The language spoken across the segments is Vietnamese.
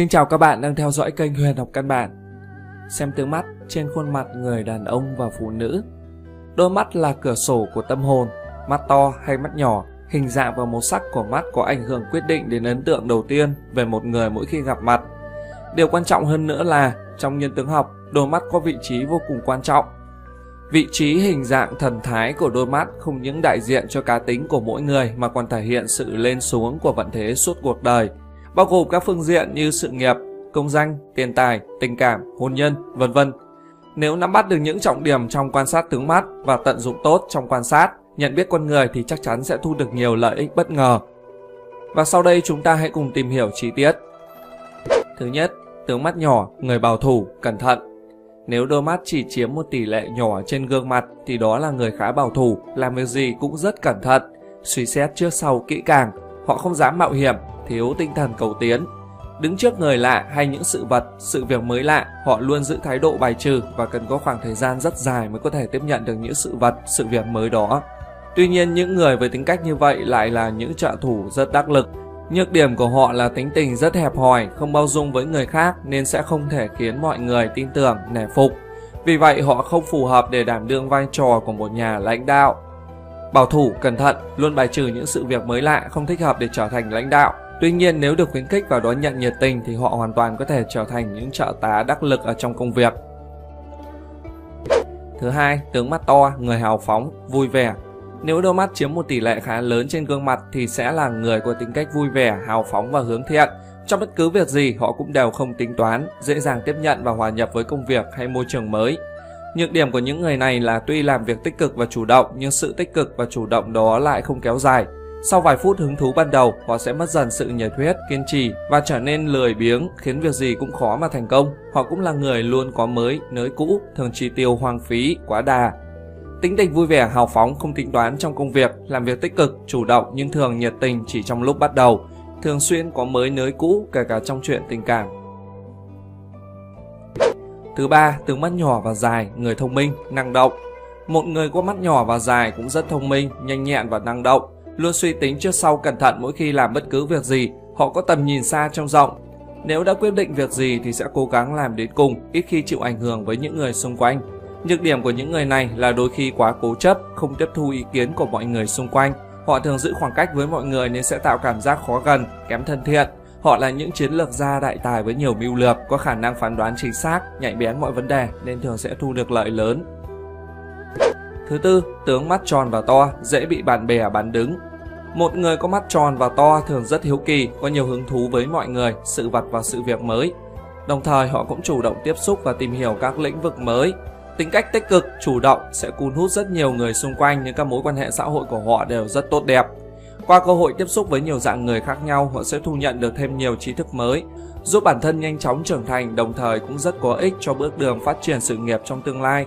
Xin chào các bạn đang theo dõi kênh Huyền học căn bản. Xem tướng mắt trên khuôn mặt người đàn ông và phụ nữ. Đôi mắt là cửa sổ của tâm hồn, mắt to hay mắt nhỏ, hình dạng và màu sắc của mắt có ảnh hưởng quyết định đến ấn tượng đầu tiên về một người mỗi khi gặp mặt. Điều quan trọng hơn nữa là trong nhân tướng học, đôi mắt có vị trí vô cùng quan trọng. Vị trí hình dạng thần thái của đôi mắt không những đại diện cho cá tính của mỗi người mà còn thể hiện sự lên xuống của vận thế suốt cuộc đời, bao gồm các phương diện như sự nghiệp, công danh, tiền tài, tình cảm, hôn nhân, vân vân. Nếu nắm bắt được những trọng điểm trong quan sát tướng mắt và tận dụng tốt trong quan sát, nhận biết con người thì chắc chắn sẽ thu được nhiều lợi ích bất ngờ. Và sau đây chúng ta hãy cùng tìm hiểu chi tiết. Thứ nhất, tướng mắt nhỏ, người bảo thủ, cẩn thận. Nếu đôi mắt chỉ chiếm một tỷ lệ nhỏ trên gương mặt thì đó là người khá bảo thủ, làm việc gì cũng rất cẩn thận, suy xét trước sau kỹ càng, họ không dám mạo hiểm, thiếu tinh thần cầu tiến. Đứng trước người lạ hay những sự vật, sự việc mới lạ, họ luôn giữ thái độ bài trừ và cần có khoảng thời gian rất dài mới có thể tiếp nhận được những sự vật, sự việc mới đó. Tuy nhiên, những người với tính cách như vậy lại là những trợ thủ rất đắc lực. Nhược điểm của họ là tính tình rất hẹp hòi, không bao dung với người khác nên sẽ không thể khiến mọi người tin tưởng, nể phục. Vì vậy, họ không phù hợp để đảm đương vai trò của một nhà lãnh đạo. Bảo thủ, cẩn thận, luôn bài trừ những sự việc mới lạ không thích hợp để trở thành lãnh đạo. Tuy nhiên nếu được khuyến khích và đón nhận nhiệt tình thì họ hoàn toàn có thể trở thành những trợ tá đắc lực ở trong công việc. Thứ hai, tướng mắt to, người hào phóng, vui vẻ. Nếu đôi mắt chiếm một tỷ lệ khá lớn trên gương mặt thì sẽ là người có tính cách vui vẻ, hào phóng và hướng thiện. Trong bất cứ việc gì họ cũng đều không tính toán, dễ dàng tiếp nhận và hòa nhập với công việc hay môi trường mới. Nhược điểm của những người này là tuy làm việc tích cực và chủ động nhưng sự tích cực và chủ động đó lại không kéo dài. Sau vài phút hứng thú ban đầu, họ sẽ mất dần sự nhiệt huyết, kiên trì và trở nên lười biếng, khiến việc gì cũng khó mà thành công. Họ cũng là người luôn có mới, nới cũ, thường chi tiêu hoang phí, quá đà. Tính tình vui vẻ, hào phóng, không tính toán trong công việc, làm việc tích cực, chủ động nhưng thường nhiệt tình chỉ trong lúc bắt đầu. Thường xuyên có mới nới cũ, kể cả trong chuyện tình cảm. Thứ ba, tướng mắt nhỏ và dài, người thông minh, năng động. Một người có mắt nhỏ và dài cũng rất thông minh, nhanh nhẹn và năng động luôn suy tính trước sau cẩn thận mỗi khi làm bất cứ việc gì, họ có tầm nhìn xa trong rộng. Nếu đã quyết định việc gì thì sẽ cố gắng làm đến cùng, ít khi chịu ảnh hưởng với những người xung quanh. Nhược điểm của những người này là đôi khi quá cố chấp, không tiếp thu ý kiến của mọi người xung quanh. Họ thường giữ khoảng cách với mọi người nên sẽ tạo cảm giác khó gần, kém thân thiện. Họ là những chiến lược gia đại tài với nhiều mưu lược, có khả năng phán đoán chính xác, nhạy bén mọi vấn đề nên thường sẽ thu được lợi lớn. Thứ tư, tướng mắt tròn và to, dễ bị bạn bè bắn đứng. Một người có mắt tròn và to thường rất hiếu kỳ, có nhiều hứng thú với mọi người, sự vật và sự việc mới. Đồng thời họ cũng chủ động tiếp xúc và tìm hiểu các lĩnh vực mới. Tính cách tích cực, chủ động sẽ cuốn hút rất nhiều người xung quanh nhưng các mối quan hệ xã hội của họ đều rất tốt đẹp. Qua cơ hội tiếp xúc với nhiều dạng người khác nhau, họ sẽ thu nhận được thêm nhiều trí thức mới, giúp bản thân nhanh chóng trưởng thành đồng thời cũng rất có ích cho bước đường phát triển sự nghiệp trong tương lai.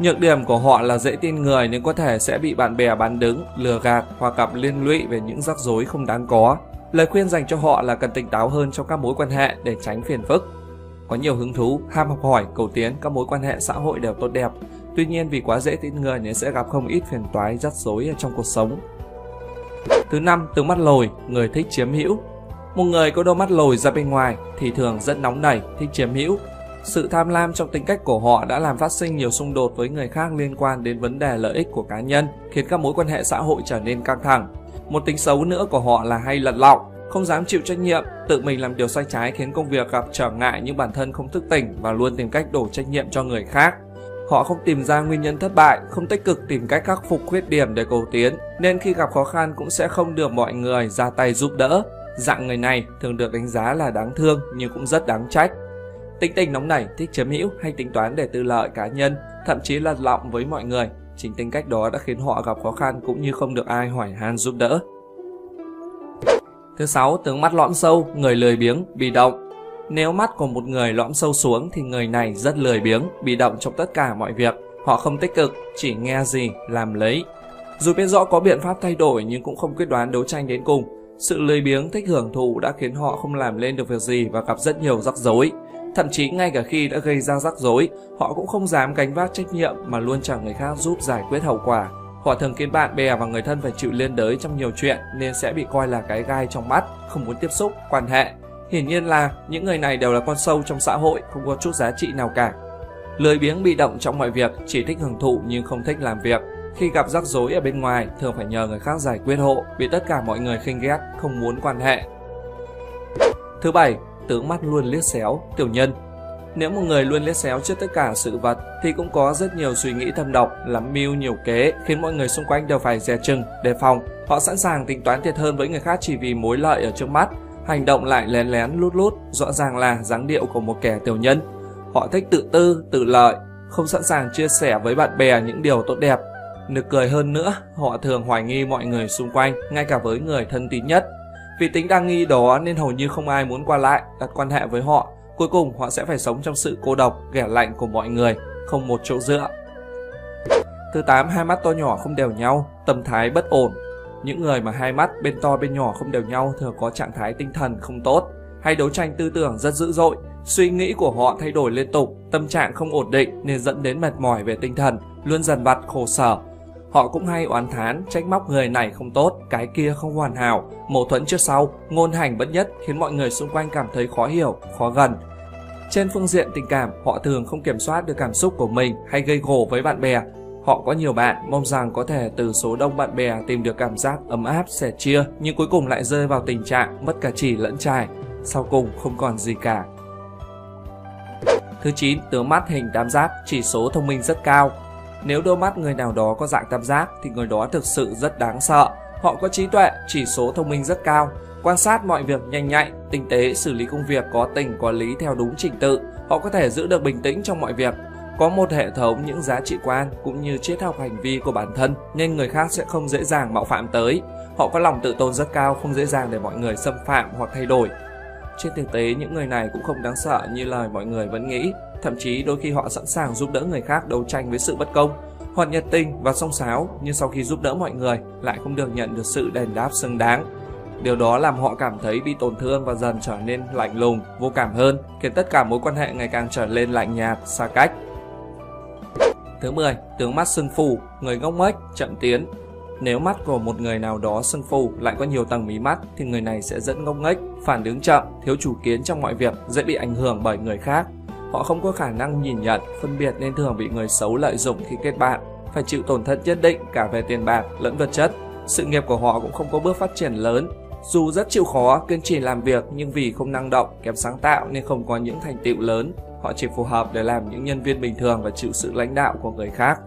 Nhược điểm của họ là dễ tin người nhưng có thể sẽ bị bạn bè bán đứng, lừa gạt hoặc gặp liên lụy về những rắc rối không đáng có. Lời khuyên dành cho họ là cần tỉnh táo hơn trong các mối quan hệ để tránh phiền phức. Có nhiều hứng thú, ham học hỏi, cầu tiến, các mối quan hệ xã hội đều tốt đẹp. Tuy nhiên vì quá dễ tin người nên sẽ gặp không ít phiền toái rắc rối ở trong cuộc sống. Thứ năm, tướng mắt lồi, người thích chiếm hữu. Một người có đôi mắt lồi ra bên ngoài thì thường rất nóng nảy, thích chiếm hữu, sự tham lam trong tính cách của họ đã làm phát sinh nhiều xung đột với người khác liên quan đến vấn đề lợi ích của cá nhân, khiến các mối quan hệ xã hội trở nên căng thẳng. Một tính xấu nữa của họ là hay lật lọng, không dám chịu trách nhiệm, tự mình làm điều sai trái khiến công việc gặp trở ngại nhưng bản thân không thức tỉnh và luôn tìm cách đổ trách nhiệm cho người khác. Họ không tìm ra nguyên nhân thất bại, không tích cực tìm cách khắc phục khuyết điểm để cầu tiến, nên khi gặp khó khăn cũng sẽ không được mọi người ra tay giúp đỡ. Dạng người này thường được đánh giá là đáng thương nhưng cũng rất đáng trách. Tính tình nóng nảy, thích chiếm hữu hay tính toán để tư lợi cá nhân, thậm chí là lọng với mọi người. Chính tính cách đó đã khiến họ gặp khó khăn cũng như không được ai hỏi han giúp đỡ. Thứ sáu, tướng mắt lõm sâu, người lười biếng, bị động. Nếu mắt của một người lõm sâu xuống thì người này rất lười biếng, bị động trong tất cả mọi việc. Họ không tích cực, chỉ nghe gì, làm lấy. Dù biết rõ có biện pháp thay đổi nhưng cũng không quyết đoán đấu tranh đến cùng. Sự lười biếng thích hưởng thụ đã khiến họ không làm lên được việc gì và gặp rất nhiều rắc rối. Thậm chí ngay cả khi đã gây ra rắc rối, họ cũng không dám gánh vác trách nhiệm mà luôn chờ người khác giúp giải quyết hậu quả. Họ thường khiến bạn bè và người thân phải chịu liên đới trong nhiều chuyện nên sẽ bị coi là cái gai trong mắt, không muốn tiếp xúc, quan hệ. Hiển nhiên là những người này đều là con sâu trong xã hội, không có chút giá trị nào cả. Lười biếng bị động trong mọi việc, chỉ thích hưởng thụ nhưng không thích làm việc. Khi gặp rắc rối ở bên ngoài, thường phải nhờ người khác giải quyết hộ, bị tất cả mọi người khinh ghét, không muốn quan hệ. Thứ bảy, tướng mắt luôn liếc xéo, tiểu nhân. Nếu một người luôn liếc xéo trước tất cả sự vật thì cũng có rất nhiều suy nghĩ thâm độc, lắm mưu nhiều kế khiến mọi người xung quanh đều phải dè chừng, đề phòng. Họ sẵn sàng tính toán thiệt hơn với người khác chỉ vì mối lợi ở trước mắt, hành động lại lén lén lút lút, rõ ràng là dáng điệu của một kẻ tiểu nhân. Họ thích tự tư, tự lợi, không sẵn sàng chia sẻ với bạn bè những điều tốt đẹp. Nực cười hơn nữa, họ thường hoài nghi mọi người xung quanh, ngay cả với người thân tín nhất. Vì tính đa nghi đó nên hầu như không ai muốn qua lại, đặt quan hệ với họ. Cuối cùng họ sẽ phải sống trong sự cô độc, ghẻ lạnh của mọi người, không một chỗ dựa. Thứ 8, hai mắt to nhỏ không đều nhau, tâm thái bất ổn. Những người mà hai mắt bên to bên nhỏ không đều nhau thường có trạng thái tinh thần không tốt, hay đấu tranh tư tưởng rất dữ dội, suy nghĩ của họ thay đổi liên tục, tâm trạng không ổn định nên dẫn đến mệt mỏi về tinh thần, luôn dần vặt khổ sở, Họ cũng hay oán thán, trách móc người này không tốt, cái kia không hoàn hảo, mâu thuẫn trước sau, ngôn hành bất nhất khiến mọi người xung quanh cảm thấy khó hiểu, khó gần. Trên phương diện tình cảm, họ thường không kiểm soát được cảm xúc của mình hay gây gổ với bạn bè. Họ có nhiều bạn, mong rằng có thể từ số đông bạn bè tìm được cảm giác ấm áp, sẻ chia, nhưng cuối cùng lại rơi vào tình trạng mất cả chỉ lẫn trai. Sau cùng không còn gì cả. Thứ 9, tướng mắt hình tam giác, chỉ số thông minh rất cao, nếu đôi mắt người nào đó có dạng tam giác thì người đó thực sự rất đáng sợ. Họ có trí tuệ, chỉ số thông minh rất cao, quan sát mọi việc nhanh nhạy, tinh tế, xử lý công việc có tình có lý theo đúng trình tự. Họ có thể giữ được bình tĩnh trong mọi việc, có một hệ thống những giá trị quan cũng như triết học hành vi của bản thân nên người khác sẽ không dễ dàng mạo phạm tới. Họ có lòng tự tôn rất cao, không dễ dàng để mọi người xâm phạm hoặc thay đổi. Trên thực tế, những người này cũng không đáng sợ như lời mọi người vẫn nghĩ. Thậm chí đôi khi họ sẵn sàng giúp đỡ người khác đấu tranh với sự bất công. Họ nhiệt tình và song sáo, nhưng sau khi giúp đỡ mọi người lại không được nhận được sự đền đáp xứng đáng. Điều đó làm họ cảm thấy bị tổn thương và dần trở nên lạnh lùng, vô cảm hơn, khiến tất cả mối quan hệ ngày càng trở nên lạnh nhạt, xa cách. Thứ 10, tướng mắt sưng phù, người ngốc nghếch, chậm tiến, nếu mắt của một người nào đó sưng phù lại có nhiều tầng mí mắt thì người này sẽ dẫn ngốc nghếch, phản ứng chậm, thiếu chủ kiến trong mọi việc, dễ bị ảnh hưởng bởi người khác. Họ không có khả năng nhìn nhận, phân biệt nên thường bị người xấu lợi dụng khi kết bạn, phải chịu tổn thất nhất định cả về tiền bạc lẫn vật chất. Sự nghiệp của họ cũng không có bước phát triển lớn. Dù rất chịu khó, kiên trì làm việc nhưng vì không năng động, kém sáng tạo nên không có những thành tựu lớn. Họ chỉ phù hợp để làm những nhân viên bình thường và chịu sự lãnh đạo của người khác.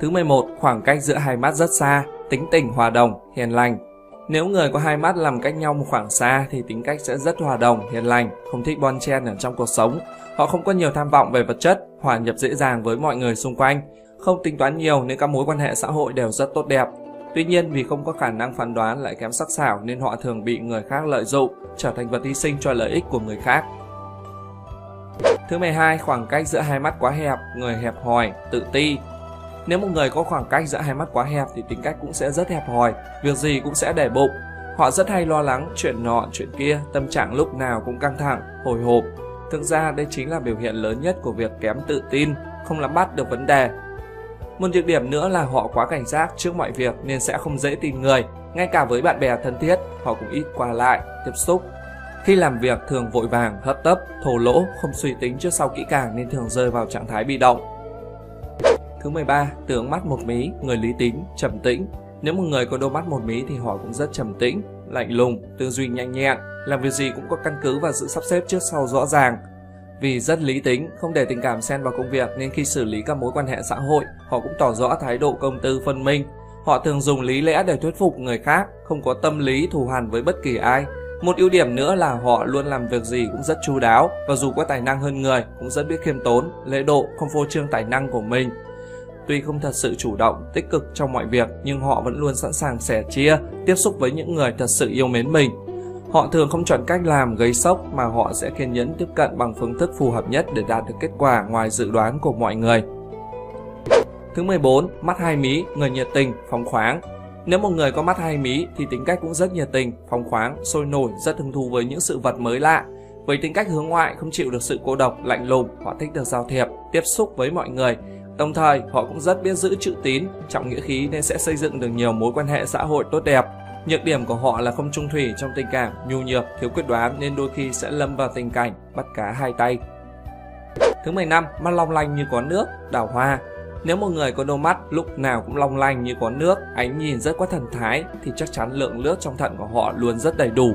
Thứ 11, khoảng cách giữa hai mắt rất xa, tính tình hòa đồng, hiền lành. Nếu người có hai mắt làm cách nhau một khoảng xa thì tính cách sẽ rất hòa đồng, hiền lành, không thích bon chen ở trong cuộc sống. Họ không có nhiều tham vọng về vật chất, hòa nhập dễ dàng với mọi người xung quanh, không tính toán nhiều nên các mối quan hệ xã hội đều rất tốt đẹp. Tuy nhiên vì không có khả năng phán đoán lại kém sắc sảo nên họ thường bị người khác lợi dụng, trở thành vật hy sinh cho lợi ích của người khác. Thứ 12, khoảng cách giữa hai mắt quá hẹp, người hẹp hòi, tự ti, nếu một người có khoảng cách giữa hai mắt quá hẹp thì tính cách cũng sẽ rất hẹp hòi, việc gì cũng sẽ để bụng. Họ rất hay lo lắng chuyện nọ chuyện kia, tâm trạng lúc nào cũng căng thẳng, hồi hộp. Thực ra đây chính là biểu hiện lớn nhất của việc kém tự tin, không nắm bắt được vấn đề. Một nhược điểm nữa là họ quá cảnh giác trước mọi việc nên sẽ không dễ tin người, ngay cả với bạn bè thân thiết, họ cũng ít qua lại, tiếp xúc. Khi làm việc thường vội vàng, hấp tấp, thổ lỗ, không suy tính trước sau kỹ càng nên thường rơi vào trạng thái bị động. Thứ 13, tướng mắt một mí, người lý tính, trầm tĩnh. Nếu một người có đôi mắt một mí thì họ cũng rất trầm tĩnh, lạnh lùng, tư duy nhanh nhẹn, làm việc gì cũng có căn cứ và sự sắp xếp trước sau rõ ràng. Vì rất lý tính, không để tình cảm xen vào công việc nên khi xử lý các mối quan hệ xã hội, họ cũng tỏ rõ thái độ công tư phân minh. Họ thường dùng lý lẽ để thuyết phục người khác, không có tâm lý thù hằn với bất kỳ ai. Một ưu điểm nữa là họ luôn làm việc gì cũng rất chu đáo và dù có tài năng hơn người cũng rất biết khiêm tốn, lễ độ, không phô trương tài năng của mình. Tuy không thật sự chủ động, tích cực trong mọi việc nhưng họ vẫn luôn sẵn sàng sẻ chia, tiếp xúc với những người thật sự yêu mến mình. Họ thường không chọn cách làm gây sốc mà họ sẽ kiên nhẫn tiếp cận bằng phương thức phù hợp nhất để đạt được kết quả ngoài dự đoán của mọi người. Thứ 14, mắt hai mí, người nhiệt tình, phóng khoáng. Nếu một người có mắt hai mí thì tính cách cũng rất nhiệt tình, phóng khoáng, sôi nổi, rất hứng thú với những sự vật mới lạ. Với tính cách hướng ngoại không chịu được sự cô độc, lạnh lùng, họ thích được giao thiệp, tiếp xúc với mọi người, Đồng thời, họ cũng rất biết giữ chữ tín, trọng nghĩa khí nên sẽ xây dựng được nhiều mối quan hệ xã hội tốt đẹp. Nhược điểm của họ là không trung thủy trong tình cảm, nhu nhược, thiếu quyết đoán nên đôi khi sẽ lâm vào tình cảnh bắt cá hai tay. Thứ 15, mắt long lanh như có nước, đào hoa. Nếu một người có đôi mắt lúc nào cũng long lanh như có nước, ánh nhìn rất có thần thái thì chắc chắn lượng nước trong thận của họ luôn rất đầy đủ.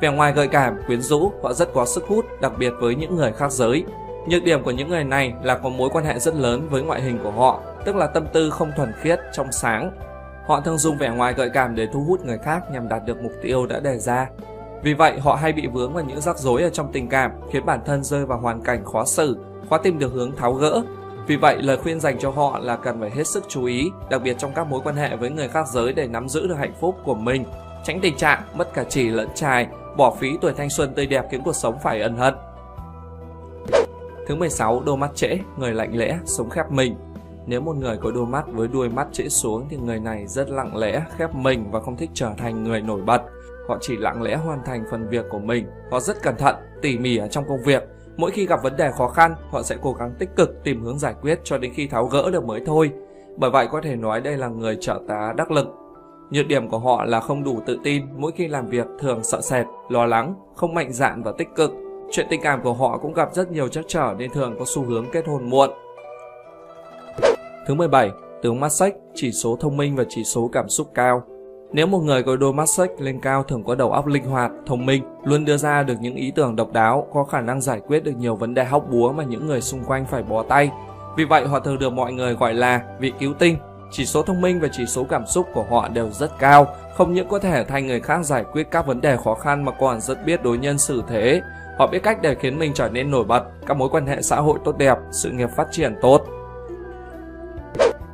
Vẻ ngoài gợi cảm, quyến rũ, họ rất có sức hút, đặc biệt với những người khác giới. Nhược điểm của những người này là có mối quan hệ rất lớn với ngoại hình của họ, tức là tâm tư không thuần khiết, trong sáng. Họ thường dùng vẻ ngoài gợi cảm để thu hút người khác nhằm đạt được mục tiêu đã đề ra. Vì vậy, họ hay bị vướng vào những rắc rối ở trong tình cảm, khiến bản thân rơi vào hoàn cảnh khó xử, khó tìm được hướng tháo gỡ. Vì vậy, lời khuyên dành cho họ là cần phải hết sức chú ý, đặc biệt trong các mối quan hệ với người khác giới để nắm giữ được hạnh phúc của mình, tránh tình trạng mất cả chỉ lẫn trai, bỏ phí tuổi thanh xuân tươi đẹp khiến cuộc sống phải ân hận. Thứ 16, đôi mắt trễ, người lạnh lẽ, sống khép mình. Nếu một người có đôi mắt với đuôi mắt trễ xuống thì người này rất lặng lẽ, khép mình và không thích trở thành người nổi bật. Họ chỉ lặng lẽ hoàn thành phần việc của mình. Họ rất cẩn thận, tỉ mỉ ở trong công việc. Mỗi khi gặp vấn đề khó khăn, họ sẽ cố gắng tích cực tìm hướng giải quyết cho đến khi tháo gỡ được mới thôi. Bởi vậy có thể nói đây là người trợ tá đắc lực. Nhược điểm của họ là không đủ tự tin, mỗi khi làm việc thường sợ sệt, lo lắng, không mạnh dạn và tích cực. Chuyện tình cảm của họ cũng gặp rất nhiều trắc trở nên thường có xu hướng kết hôn muộn. Thứ 17, tướng mắt sách, chỉ số thông minh và chỉ số cảm xúc cao. Nếu một người có đôi mắt sách lên cao thường có đầu óc linh hoạt, thông minh, luôn đưa ra được những ý tưởng độc đáo, có khả năng giải quyết được nhiều vấn đề hóc búa mà những người xung quanh phải bó tay. Vì vậy họ thường được mọi người gọi là vị cứu tinh. Chỉ số thông minh và chỉ số cảm xúc của họ đều rất cao, không những có thể thay người khác giải quyết các vấn đề khó khăn mà còn rất biết đối nhân xử thế. Họ biết cách để khiến mình trở nên nổi bật, các mối quan hệ xã hội tốt đẹp, sự nghiệp phát triển tốt.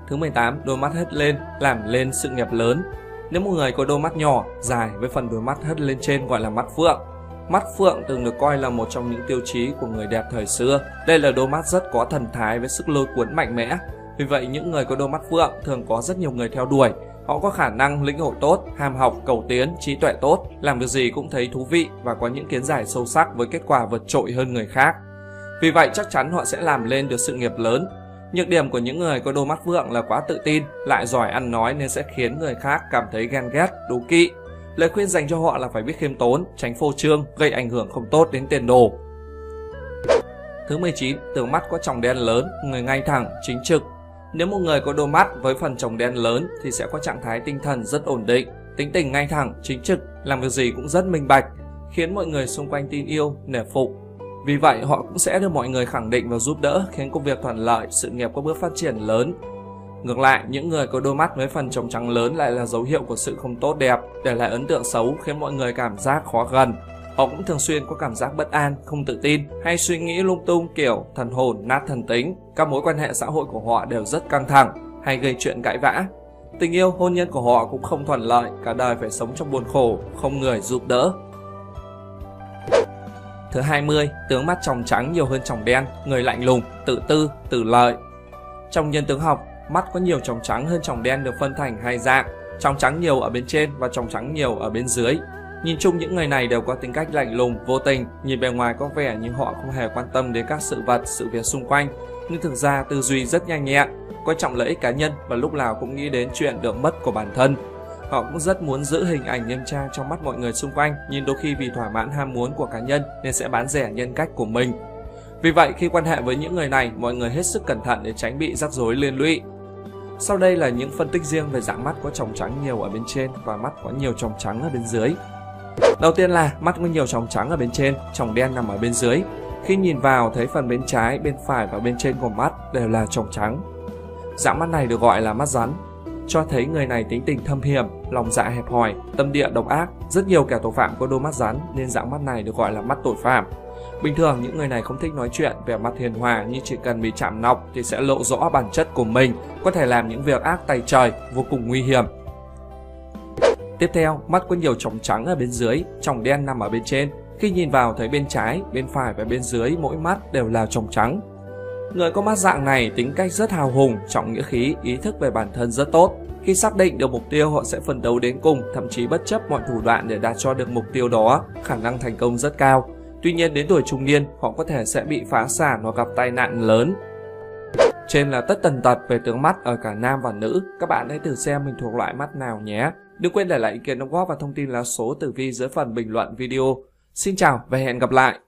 Thứ 18, đôi mắt hất lên, làm lên sự nghiệp lớn. Nếu một người có đôi mắt nhỏ, dài với phần đôi mắt hất lên trên gọi là mắt phượng. Mắt phượng từng được coi là một trong những tiêu chí của người đẹp thời xưa. Đây là đôi mắt rất có thần thái với sức lôi cuốn mạnh mẽ. Vì vậy những người có đôi mắt phượng thường có rất nhiều người theo đuổi. Họ có khả năng lĩnh hội tốt, ham học, cầu tiến, trí tuệ tốt, làm việc gì cũng thấy thú vị và có những kiến giải sâu sắc với kết quả vượt trội hơn người khác. Vì vậy chắc chắn họ sẽ làm lên được sự nghiệp lớn, Nhược điểm của những người có đôi mắt vượng là quá tự tin, lại giỏi ăn nói nên sẽ khiến người khác cảm thấy ghen ghét, đố kỵ. Lời khuyên dành cho họ là phải biết khiêm tốn, tránh phô trương, gây ảnh hưởng không tốt đến tiền đồ. Thứ 19, tường mắt có tròng đen lớn, người ngay thẳng, chính trực. Nếu một người có đôi mắt với phần tròng đen lớn thì sẽ có trạng thái tinh thần rất ổn định, tính tình ngay thẳng, chính trực, làm việc gì cũng rất minh bạch, khiến mọi người xung quanh tin yêu, nể phục, vì vậy họ cũng sẽ được mọi người khẳng định và giúp đỡ khiến công việc thuận lợi, sự nghiệp có bước phát triển lớn. Ngược lại, những người có đôi mắt với phần trồng trắng lớn lại là dấu hiệu của sự không tốt đẹp, để lại ấn tượng xấu khiến mọi người cảm giác khó gần. Họ cũng thường xuyên có cảm giác bất an, không tự tin hay suy nghĩ lung tung kiểu thần hồn, nát thần tính. Các mối quan hệ xã hội của họ đều rất căng thẳng hay gây chuyện cãi vã. Tình yêu, hôn nhân của họ cũng không thuận lợi, cả đời phải sống trong buồn khổ, không người giúp đỡ. Thứ 20, tướng mắt tròng trắng nhiều hơn tròng đen, người lạnh lùng, tự tư, tự lợi. Trong nhân tướng học, mắt có nhiều tròng trắng hơn tròng đen được phân thành hai dạng, tròng trắng nhiều ở bên trên và tròng trắng nhiều ở bên dưới. Nhìn chung những người này đều có tính cách lạnh lùng, vô tình, nhìn bề ngoài có vẻ như họ không hề quan tâm đến các sự vật, sự việc xung quanh, nhưng thực ra tư duy rất nhanh nhẹn, coi trọng lợi ích cá nhân và lúc nào cũng nghĩ đến chuyện được mất của bản thân. Họ cũng rất muốn giữ hình ảnh nghiêm trang trong mắt mọi người xung quanh, nhưng đôi khi vì thỏa mãn ham muốn của cá nhân nên sẽ bán rẻ nhân cách của mình. Vì vậy, khi quan hệ với những người này, mọi người hết sức cẩn thận để tránh bị rắc rối liên lụy. Sau đây là những phân tích riêng về dạng mắt có tròng trắng nhiều ở bên trên và mắt có nhiều tròng trắng ở bên dưới. Đầu tiên là mắt có nhiều tròng trắng ở bên trên, tròng đen nằm ở bên dưới. Khi nhìn vào thấy phần bên trái, bên phải và bên trên của mắt đều là tròng trắng. Dạng mắt này được gọi là mắt rắn cho thấy người này tính tình thâm hiểm, lòng dạ hẹp hòi, tâm địa độc ác. Rất nhiều kẻ tội phạm có đôi mắt rắn nên dạng mắt này được gọi là mắt tội phạm. Bình thường những người này không thích nói chuyện, về mặt hiền hòa nhưng chỉ cần bị chạm nọc thì sẽ lộ rõ bản chất của mình, có thể làm những việc ác tay trời, vô cùng nguy hiểm. Tiếp theo, mắt có nhiều tròng trắng ở bên dưới, tròng đen nằm ở bên trên. Khi nhìn vào thấy bên trái, bên phải và bên dưới mỗi mắt đều là tròng trắng. Người có mắt dạng này tính cách rất hào hùng, trọng nghĩa khí, ý thức về bản thân rất tốt. Khi xác định được mục tiêu họ sẽ phấn đấu đến cùng, thậm chí bất chấp mọi thủ đoạn để đạt cho được mục tiêu đó, khả năng thành công rất cao. Tuy nhiên đến tuổi trung niên, họ có thể sẽ bị phá sản hoặc gặp tai nạn lớn. Trên là tất tần tật về tướng mắt ở cả nam và nữ. Các bạn hãy thử xem mình thuộc loại mắt nào nhé. Đừng quên để lại ý kiến đóng góp và thông tin là số tử vi dưới phần bình luận video. Xin chào và hẹn gặp lại!